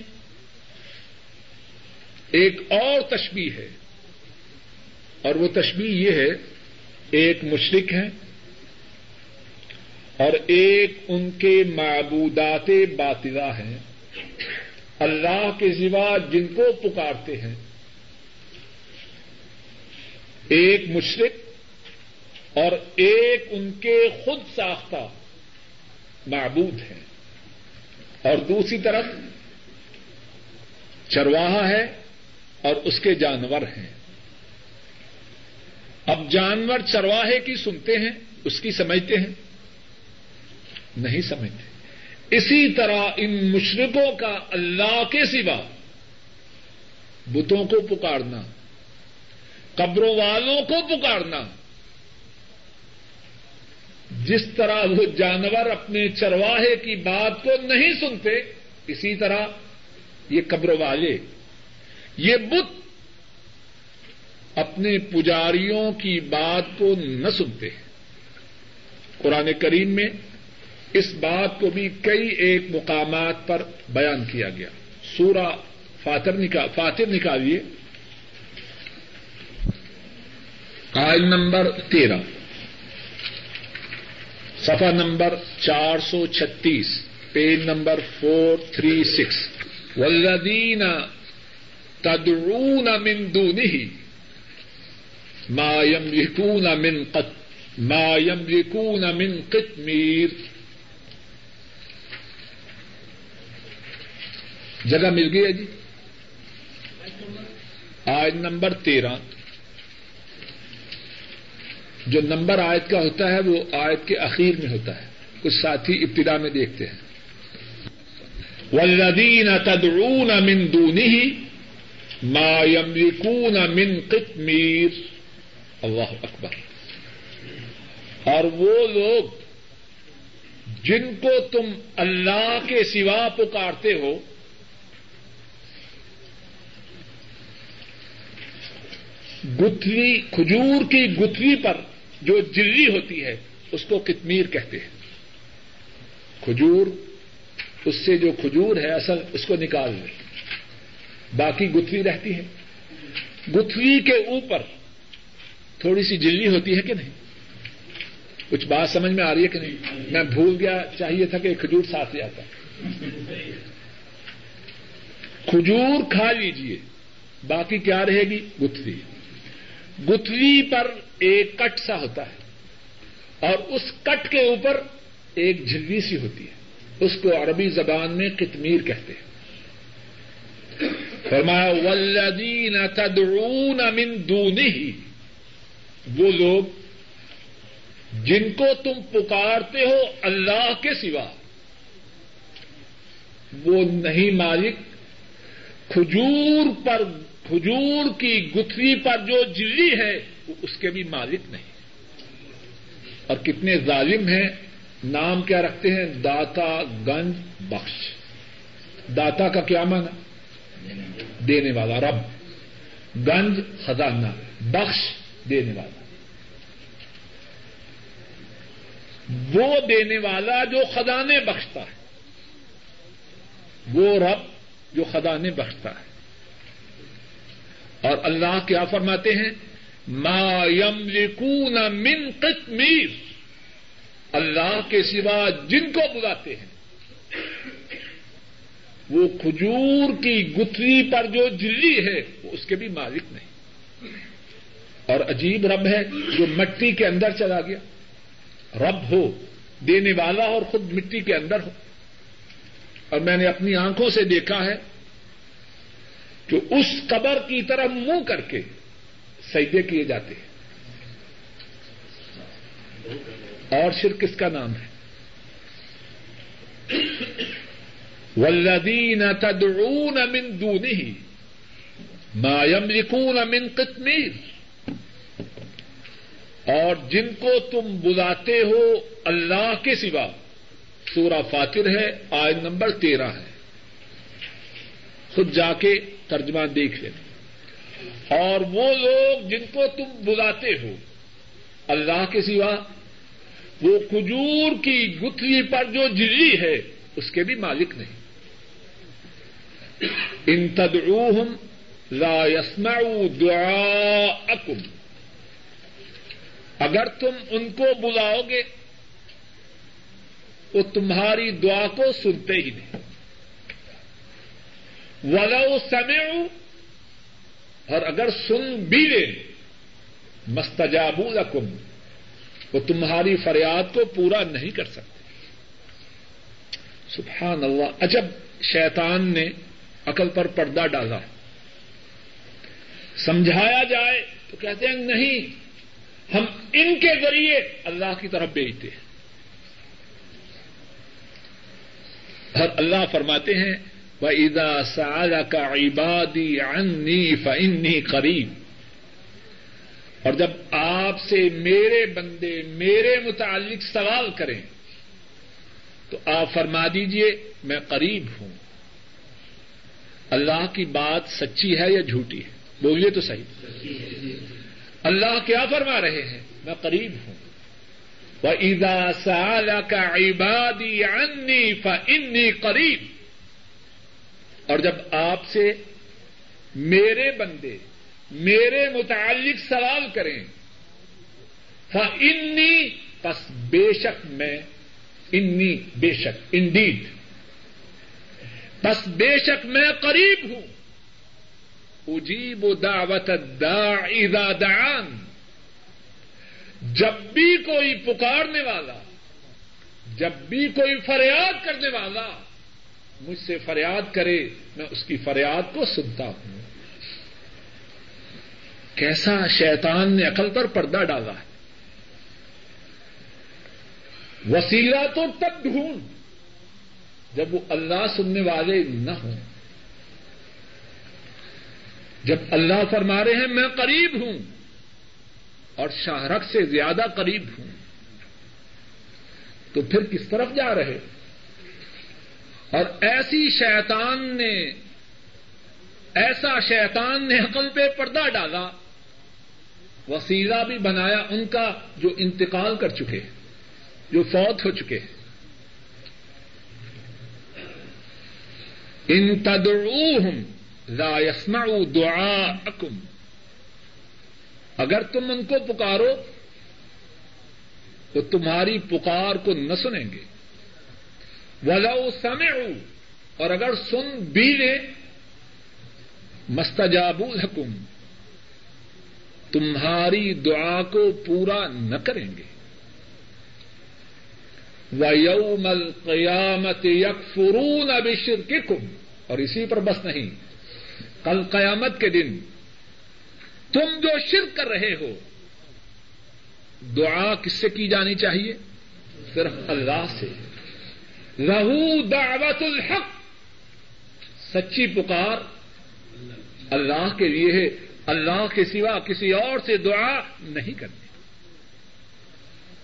ایک اور تشبیح ہے۔ اور وہ تشبیح یہ ہے، ایک مشرق ہے اور ایک ان کے معبودات باطلا ہیں۔ اللہ کے سوا جن کو پکارتے ہیں ایک مشرق اور ایک ان کے خود ساختہ معبود ہیں۔ اور دوسری طرف چرواہا ہے اور اس کے جانور ہیں۔ اب جانور چرواہے کی سنتے ہیں، اس کی سمجھتے ہیں۔ نہیں سمجھتے۔ اسی طرح ان مشرقوں کا اللہ کے سوا بتوں کو پکارنا قبروں والوں کو پکارنا۔ جس طرح وہ جانور اپنے چرواہے کی بات کو نہیں سنتے، اسی طرح یہ قبر والے۔ یہ بت اپنے پجاریوں کی بات کو نہ سنتے۔ قرآن کریم میں اس بات کو بھی کئی ایک مقامات پر بیان کیا گیا۔ سورہ فاتر نکالیے۔ قائل نمبر تیرہ۔ صفحہ نمبر چار سو چھتیس، page number four three six. ولدین تدرون من دونه ما يملكون من قط ما يملكون من قطمير جگہ مل گئی ہے جی؟ آیت نمبر تیرہ۔ جو نمبر آیت کا ہوتا ہے وہ آیت کے اخیر میں ہوتا ہے۔ کچھ ساتھی ابتدا میں دیکھتے ہیں۔ ولدین تدعون من دونه ما يملكون من قطمیر اللہ اکبر۔ اور وہ لوگ جن کو تم اللہ کے سوا پکارتے ہو، گتھلی، کھجور کی گتھلی پر جو جلی ہوتی ہے، اس کو کتمیر کہتے ہیں۔ کھجور، اس سے جو کھجور ہے، اصل اس کو نکال لیں۔ باقی گتھلی رہتی ہے۔ گتھلی کے اوپر تھوڑی سی جلی ہوتی ہے کہ نہیں؟ کچھ بات سمجھ میں آ رہی ہے کہ نہیں؟ میں بھول گیا، چاہیے تھا کہ کھجور ساتھ لے آتا۔ کھجور کھا لیجیے باقی کیا رہے گی؟ گتھلی گتھلی پر ایک کٹ سا ہوتا ہے اور اس کٹ کے اوپر ایک جھلی سی ہوتی ہے۔ اس کو عربی زبان میں کتمیر کہتے ہیں۔ فرمایا ولدین تدعون من دونه، وہ لوگ جن کو تم پکارتے ہو اللہ کے سوا، وہ نہیں مالک، کھجور پر، کھجور کی گتھری پر جو جلی ہے اس کے بھی مالک نہیں۔ اور کتنے ظالم ہیں، نام کیا رکھتے ہیں؟ داتا گنج بخش۔ داتا کا کیا مانا دینے والا رب۔ گنج خزانہ، بخش دینے والا۔ وہ دینے والا جو خزانے بخشتا ہے۔ وہ رب جو خزانے بخشتا ہے۔ اور اللہ کیا فرماتے ہیں؟ ما یملکون من قطمیر اللہ کے سوا جن کو بلاتے ہیں۔ وہ کھجور کی گتھری پر جو جلی ہے، وہ اس کے بھی مالک نہیں۔ اور عجیب رب ہے جو مٹی کے اندر چلا گیا۔ رب ہو، دینے والا اور خود مٹی کے اندر ہو۔ اور میں نے اپنی آنکھوں سے دیکھا ہے کہ اس قبر کی طرف منہ کر کے سجدے کیے جاتے ہیں۔ اور شرک کس کا نام ہے؟ ولدین تدعون من دونه ما يملكون من قطمیر اور جن کو تم بلاتے ہو اللہ کے سوا، سورہ فاتر ہے آئن نمبر تیرہ ہے۔ خود جا کے ترجمہ دیکھ لیں اور وہ لوگ جن کو تم بلاتے ہو، اللہ کے سوا، وہ کھجور کی گتھلی پر جو جلی ہے، اس کے بھی مالک نہیں۔ ان تدعوہم لا يسمعوا دعاءکم۔ اگر تم ان کو بلاؤ گے، وہ تمہاری دعا کو سنتے ہی نہیں۔ ولو سمعوا اور اگر سن بھی لیں مستجاب لکم وہ تمہاری فریاد کو پورا نہیں کر سکتے۔ سبحان اللہ عجب، شیطان نے عقل پر پردہ ڈالا۔ سمجھایا جائے تو کہتے ہیں، نہیں، ہم ان کے ذریعے اللہ کی طرف بھیجتے ہیں۔ اور اللہ فرماتے ہیں ادا سال کا عبادی انی فنی قریب اور جب آپ سے میرے بندے، میرے متعلق سوال کریں، تو آپ فرما دیجیے میں قریب ہوں۔ اللہ کی بات سچی ہے یا جھوٹی ہے؟ بولیے تو صحیح۔ اللہ کیا فرما رہے ہیں؟ میں قریب ہوں۔ وہ ادا سال کا عبادی انی فنی قریب اور جب آپ سے میرے بندے، میرے متعلق سوال کریں انی پس بے شک میں انی بے شک انڈیڈ پس بے شک میں قریب ہوں، اجیب دعوت اذا دعان، جب بھی کوئی پکارنے والا، جب بھی کوئی فریاد کرنے والا مجھ سے فریاد کرے، میں اس کی فریاد کو سنتا ہوں۔ کیسا شیطان نے عقل پر پردہ ڈالا ہے۔ وسیلہ تو تب ڈھونڈ جب وہ اللہ سننے والے نہ ہوں۔ جب اللہ فرما رہے ہیں، میں قریب ہوں اور شاہرخ سے زیادہ قریب ہوں، تو پھر کس طرف جا رہے؟ اور ایسی شیطان نے ایسا شیطان نے عقل پہ پردہ ڈالا، وسیلہ بھی بنایا ان کا جو انتقال کر چکے، جو فوت ہو چکے۔ ان تدعوہم لا يسمعوا دعاءکم۔ اگر تم ان کو پکارو، تو تمہاری پکار کو نہ سنیں گے۔ ولو سمعوا اور اگر سن بھی لیں مستجابوا لکم تمہاری دعا کو پورا نہ کریں گے۔ وَيَوْمَ الْقِيَامَةِ يَكْفُرُونَ بِشِرْكِكُمْ، اور اسی پر بس نہیں، کل قیامت کے دن تم جو شرک کر رہے ہو، دعا کس سے کی جانی چاہیے؟ صرف اللہ سے۔ رہو دعوت الحق۔ سچی پکار اللہ کے لیے ہے۔ اللہ کے سوا کسی اور سے دعا نہیں کرنی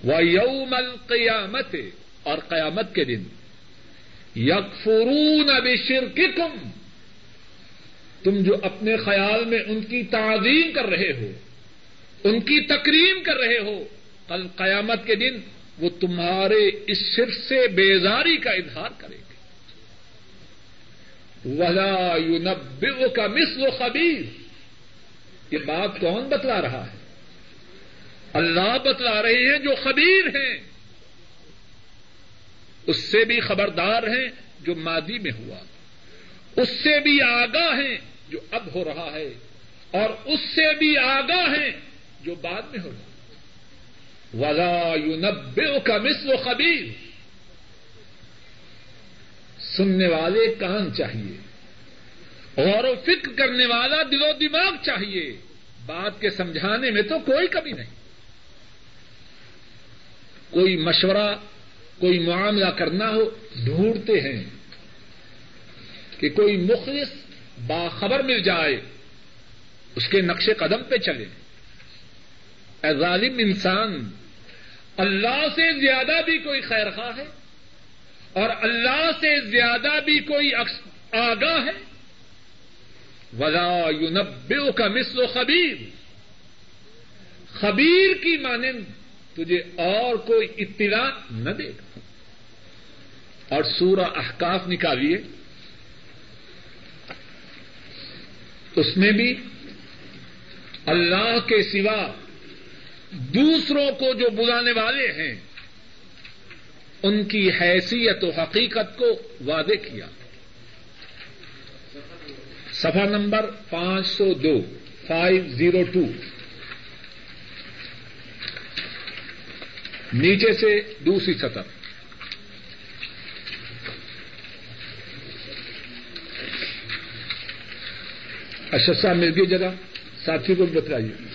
وہ یوم القیامت اور قیامت کے دن۔ یکفرون بشرککم تم جو اپنے خیال میں ان کی تعظیم کر رہے ہو، ان کی تکریم کر رہے ہو، کل قیامت کے دن وہ تمہارے اس شر سے بیزاری کا اظہار کریں گے ولا یو کا مصر و خبیر یہ بات کون بتلا رہا ہے؟ اللہ بتلا رہے ہیں جو خبیر ہیں۔ اس سے بھی خبردار ہیں جو مادی میں ہوا۔ اس سے بھی آگاہ ہیں جو اب ہو رہا ہے۔ اور اس سے بھی آگاہ ہیں جو بعد میں ہوگا ولا یو کا مصر و خبیر سننے والے کان چاہیے۔ غور و فکر کرنے والا دل و دماغ چاہیے۔ بات کے سمجھانے میں تو کوئی کمی نہیں۔ کوئی مشورہ، کوئی معاملہ کرنا ہو، ڈھونڈتے ہیں کہ کوئی مخلص باخبر مل جائے، اس کے نقش قدم پہ چلے۔ اے ظالم انسان اللہ سے زیادہ بھی کوئی خیر خواہ ہے اور اللہ سے زیادہ بھی کوئی آگاہ ہے؟ ولا یونبے کا مصر و خبیر خبیر کی مانند تجھے اور کوئی اطلاع نہ دے۔ گا اور سورہ احکاف نکالیے۔ اس میں بھی اللہ کے سوا دوسروں کو جو بلانے والے ہیں، ان کی حیثیت و حقیقت کو وعدے کیا۔ سفا نمبر پانچ سو دو فائیو زیرو ٹو نیچے سے دوسری سطح اشد مل گئی جگہ ساتھی کو بتلائیے۔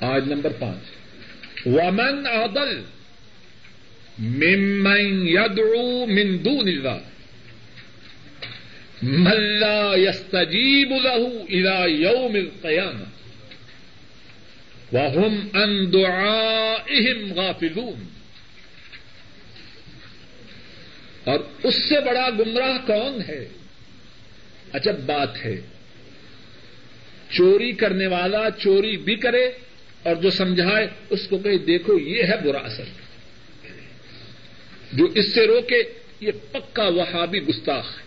آج نمبر پانچ۔ ومن عدل ممن يدعو من دون الله۔ ملا یستجیب له الى یوم القیامہ وهم ان دعائهم غافلون۔ اور اس سے بڑا گمراہ کون ہے؟ عجب بات ہے۔ چوری کرنے والا چوری بھی کرے اور جو سمجھائے اس کو کہ دیکھو یہ ہے برا اثر۔ جو اس سے روکے، یہ پکا وہابی گستاخ ہے۔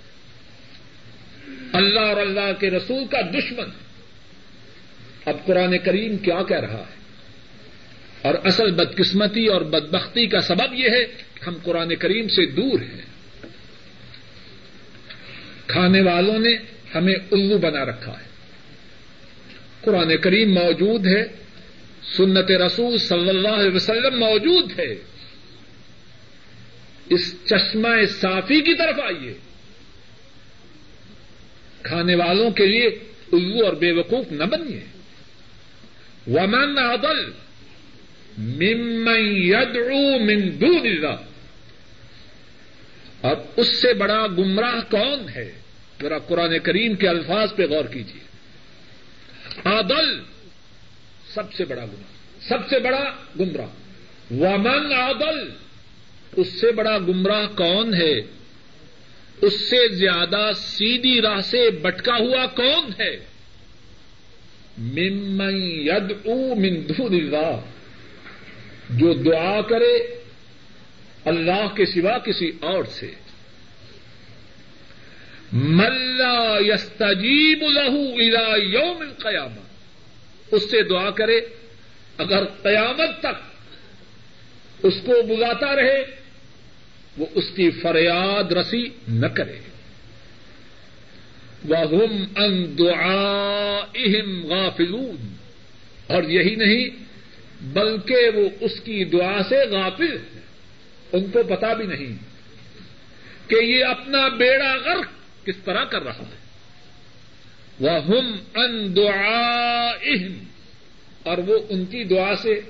اللہ اور اللہ کے رسول کا دشمن۔ اب قرآن کریم کیا کہہ رہا ہے؟ اور اصل بدقسمتی اور بدبختی کا سبب یہ ہے کہ ہم قرآن کریم سے دور ہیں۔ کھانے والوں نے ہمیں الو بنا رکھا ہے۔ قرآن کریم موجود ہے سنت رسول صلی اللہ علیہ وسلم موجود ہے اس چشمہ صافی کی طرف آئیے۔ کھانے والوں کے لیے الو اور بے وقوف نہ بنیے۔ ومن عدل ممن يدعو من دون اللہ اور اس سے بڑا گمراہ کون ہے؟ ذرا قرآن کریم کے الفاظ پہ غور کیجیے۔ عدل سب سے بڑا گمراہ۔ سب سے بڑا گمراہ۔ ومن عدل اس سے بڑا گمراہ کون ہے؟ اس سے زیادہ سیدھی راہ سے بٹکا ہوا کون ہے؟ ممن ید من دون اللہ۔ جو دعا کرے اللہ کے سوا کسی اور سے۔ ملا یستجیب لہو الا یوم قیامت اس سے دعا کرے، اگر قیامت تک اس کو بلاتا رہے، وہ اس کی فریاد رسی نہ کرے۔ وہ ان دعائهم غافلون۔ اور یہی نہیں، بلکہ وہ اس کی دعا سے غافل ان کو پتا بھی نہیں کہ یہ اپنا بیڑا غرق کس طرح کر رہا ہے۔ وہ ہم ان دعا اور وہ ان کی دعا سے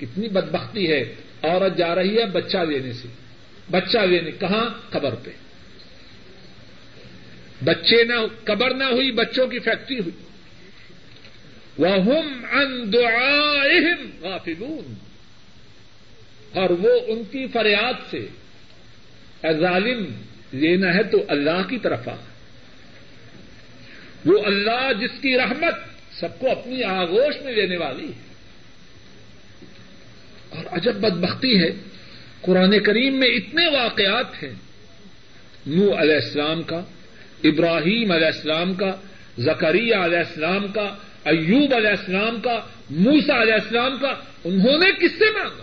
کتنی بدبختی ہے، عورت جا رہی ہے بچہ لینے سے۔ بچہ لینے، کہاں؟ قبر پہ۔ بچے نہ، قبر نہ ہوئی، بچوں کی فیکٹری ہوئی۔ وہ ہم ان دعائهم غافلون۔ اور وہ ان کی فریاد سے، اے ظالم، لینا ہے تو اللہ کی طرف آ۔ وہ اللہ جس کی رحمت سب کو اپنی آگوش میں لینے والی ہے۔ اور عجب بدبختی ہے، قرآن کریم میں اتنے واقعات ہیں۔ نو علیہ السلام کا، ابراہیم علیہ السلام کا زکریہ علیہ السلام کا، ایوب علیہ السلام کا موسا علیہ السلام کا، انہوں نے کس سے مانگا؟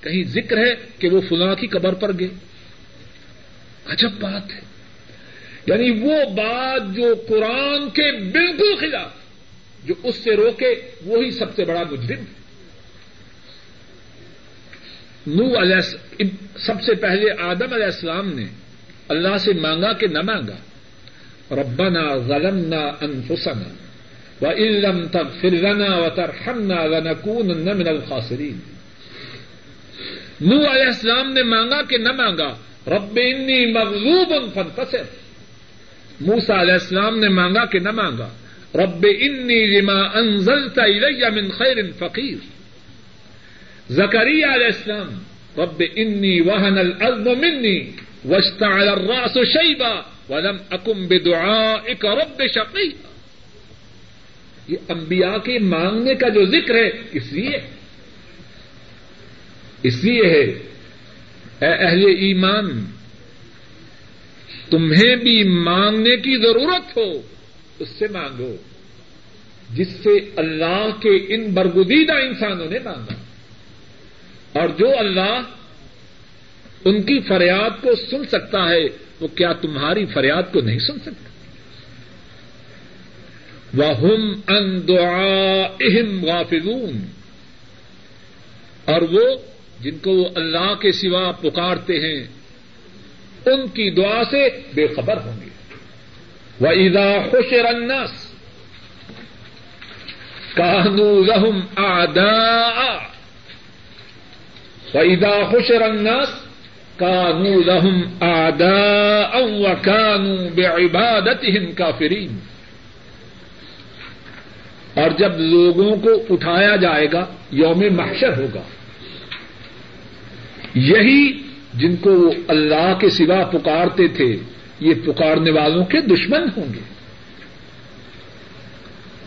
کہیں ذکر ہے کہ وہ فلاں کی قبر پر گئے۔ عجب بات ہے۔ یعنی وہ بات جو قرآن کے بالکل خلاف، جو اس سے روکے، وہی سب سے بڑا مجرم۔ ہے نو علیہ سب سے پہلے آدم علیہ السلام نے اللہ سے مانگا کہ نہ مانگا؟ ربنا ظلمنا انفسنا وان لم تغفر لنا وترحمنا لنكونن من الخاسرين نو علیہ السلام نے مانگا کہ نہ مانگا؟ رب انی مغلوب فانتصر۔ موسا علیہ السلام نے مانگا کہ نہ مانگا؟ رب انی لما انزلت الی من خیر فقیر۔ زکری علیہ السلام، رب انی وہن الارض منی واشتعل الراس شیبا ولم اکم بدعائک رب شقیہ یہ انبیاء کے مانگنے کا جو ذکر ہے، اس لیے۔ اس لیے ہے، اے اہل ایمان تمہیں بھی مانگنے کی ضرورت ہو، اس سے مانگو۔ جس سے اللہ کے ان برگدیدہ انسانوں نے مانگا۔ اور جو اللہ ان کی فریاد کو سن سکتا ہے، وہ کیا تمہاری فریاد کو نہیں سن سکتا؟ وہ ان دعا اہم اور وہ جن کو وہ اللہ کے سوا پکارتے ہیں ان کی دعا سے بے خبر ہوں گے۔ وہ عیدا خوش رنس کانو رحم آدا وَإِذَا حُشِرَ النَّاسُ كَانُوا لَهُمْ أَعْدَاءً وَكَانُوا بِعِبَادَتِهِمْ كَافِرِينَ۔ اور جب لوگوں کو اٹھایا جائے گا، یوم محشر ہوگا۔ یہی جن کو وہ اللہ کے سوا پکارتے تھے، یہ پکارنے والوں کے دشمن ہوں گے۔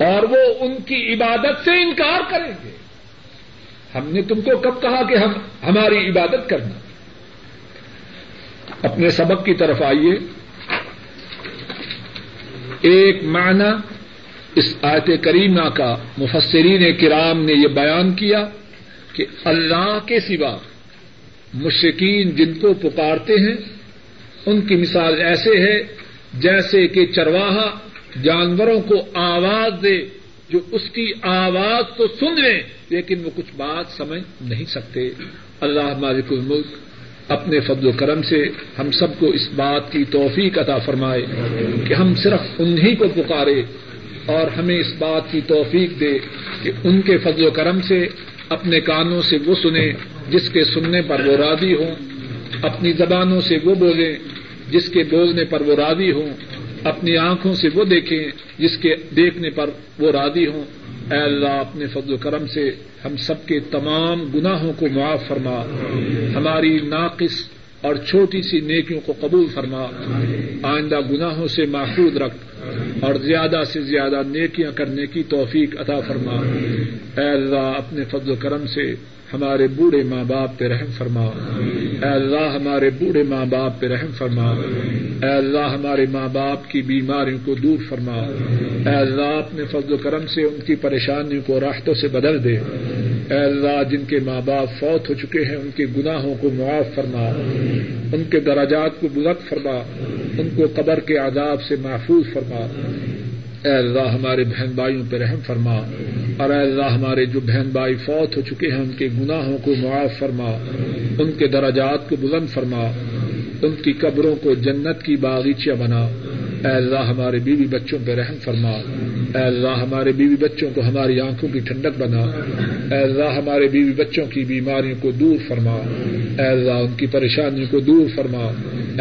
اور وہ ان کی عبادت سے انکار کریں گے۔ ہم نے تم کو کب کہا کہ ہم ہماری عبادت کرنا۔ اپنے سبق کی طرف آئیے۔ ایک معنی اس آیت کریمہ کا مفسرین کرام نے یہ بیان کیا کہ اللہ کے سوا مشرقین جن کو پکارتے ہیں، ان کی مثال ایسے ہے جیسے کہ چرواہا جانوروں کو آواز دے، جو اس کی آواز تو سن لیں، لیکن وہ کچھ بات سمجھ نہیں سکتے۔ اللہ مالک الملک اپنے فضل و کرم سے ہم سب کو اس بات کی توفیق عطا فرمائے کہ ہم صرف انہیں کو پکارے اور ہمیں اس بات کی توفیق دے کہ ان کے فضل و کرم سے، اپنے کانوں سے وہ سنیں جس کے سننے پر وہ راضی ہوں، اپنی زبانوں سے وہ بولیں جس کے بولنے پر وہ راضی ہوں، اپنی آنکھوں سے وہ دیکھیں، جس کے دیکھنے پر وہ راضی ہوں۔ اے اللہ، اپنے فضل و کرم سے ہم سب کے تمام گناہوں کو معاف فرما۔ ہماری ناقص اور چھوٹی سی نیکیوں کو قبول فرما۔ آئندہ گناہوں سے محفوظ رکھ اور زیادہ سے زیادہ نیکیاں کرنے کی توفیق عطا فرما۔ اے اللہ، اپنے فضل و کرم سے ہمارے بوڑھے ماں باپ پہ رحم فرما۔ اے اللہ، ہمارے بوڑھے ماں باپ پہ رحم فرما۔ اے اللہ، ہمارے ماں باپ کی بیماریوں کو دور فرما۔ اے اللہ، اپنے فضل و کرم سے ان کی پریشانیوں کو راحتوں سے بدل دے۔ اے اللہ، جن کے ماں باپ فوت ہو چکے ہیں، ان کے گناہوں کو معاف فرما۔ ان کے دراجات کو بلند فرما۔ ان کو قبر کے عذاب سے محفوظ فرما۔ اے اللہ ہمارے بہن بھائیوں پہ رحم فرما اور اے اللہ ہمارے جو بہن بھائی فوت ہو چکے ہیں، ان کے گناہوں کو معاف فرما، ان کے دراجات کو بلند فرما، ان کی قبروں کو جنت کی باغیچیاں بنا۔ اے اللہ ہمارے بیوی بچوں پہ رحم فرما۔ اے اللہ ہمارے بیوی بچوں کو ہماری آنکھوں کی ٹھنڈک بنا۔ اے اللہ ہمارے بیوی بچوں کی بیماریوں کو دور فرما۔ اے اللہ ان کی پریشانیوں کو دور فرما۔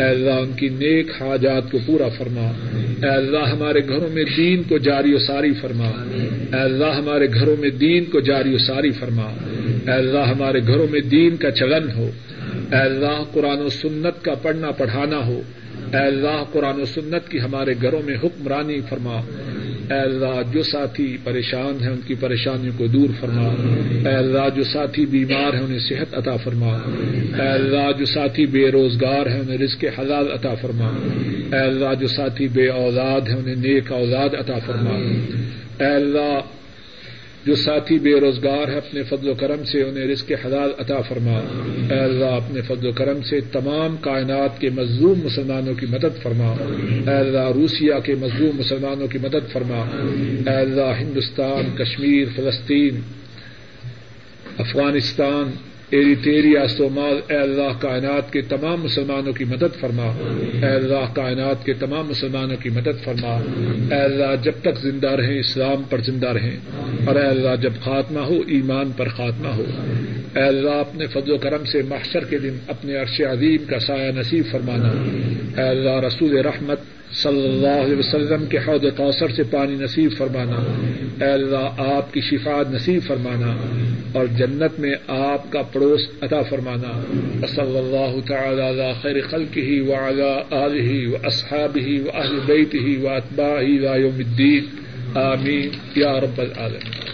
اے اللہ ان کی نیک حاجات کو پورا فرما۔ اے اللہ ہمارے گھروں میں دین کو جاری و ساری فرما۔ اے اللہ ہمارے گھروں میں دین کو جاری و ساری فرما۔ اے اللہ ہمارے گھروں میں دین کا چلن ہو۔ اے اللہ قرآن و سنت کا پڑھنا پڑھانا ہو۔ اے اللہ، قرآن و سنت کی ہمارے گھروں میں حکمرانی فرما۔ اے اللہ، جو ساتھی پریشان ہیں ان کی پریشانیوں کو دور فرما۔ اے اللہ، جو ساتھی بیمار ہیں انہیں صحت عطا فرما۔ اے اللہ، جو ساتھی بے روزگار ہیں انہیں رزق حلال عطا فرما۔ اے اللہ، جو ساتھی بے اولاد ہیں انہیں نیک اولاد عطا فرما۔ اے اللہ جو ساتھی بے روزگار ہے اپنے فضل و کرم سے انہیں رزق حلال عطا فرما۔ اے اللہ، اپنے فضل و کرم سے تمام کائنات کے مظلوم مسلمانوں کی مدد فرما۔ اے اللہ روسیا کے مظلوم مسلمانوں کی مدد فرما۔ اے اللہ، ہندوستان، کشمیر، فلسطین، افغانستان ایریٹیریا سومال اے اللہ کائنات کے تمام مسلمانوں کی مدد فرما۔ اے اللہ کائنات کے تمام مسلمانوں کی مدد فرما۔ اے اللہ جب تک زندہ رہیں، اسلام پر زندہ رہیں۔ اور اے اللہ جب خاتمہ ہو، ایمان پر خاتمہ ہو۔ اے اللہ اپنے فضل و کرم سے محشر کے دن اپنے عرش عظیم کا سایہ نصیب فرمانا۔ اے اللہ رسول رحمت صلی اللہ علیہ وسلم کے حوض کوثر سے پانی نصیب فرمانا۔ اے اللہ، آپ کی شفا نصیب فرمانا اور جنت میں آپ کا پڑوس عطا فرمانا۔ صلی اللہ تعالی علی خیر خلقہ وعلی آلہ واصحابہ واہل بیتہ واتباعہ الى یوم الدین۔ آمین۔ یا رب العالمین۔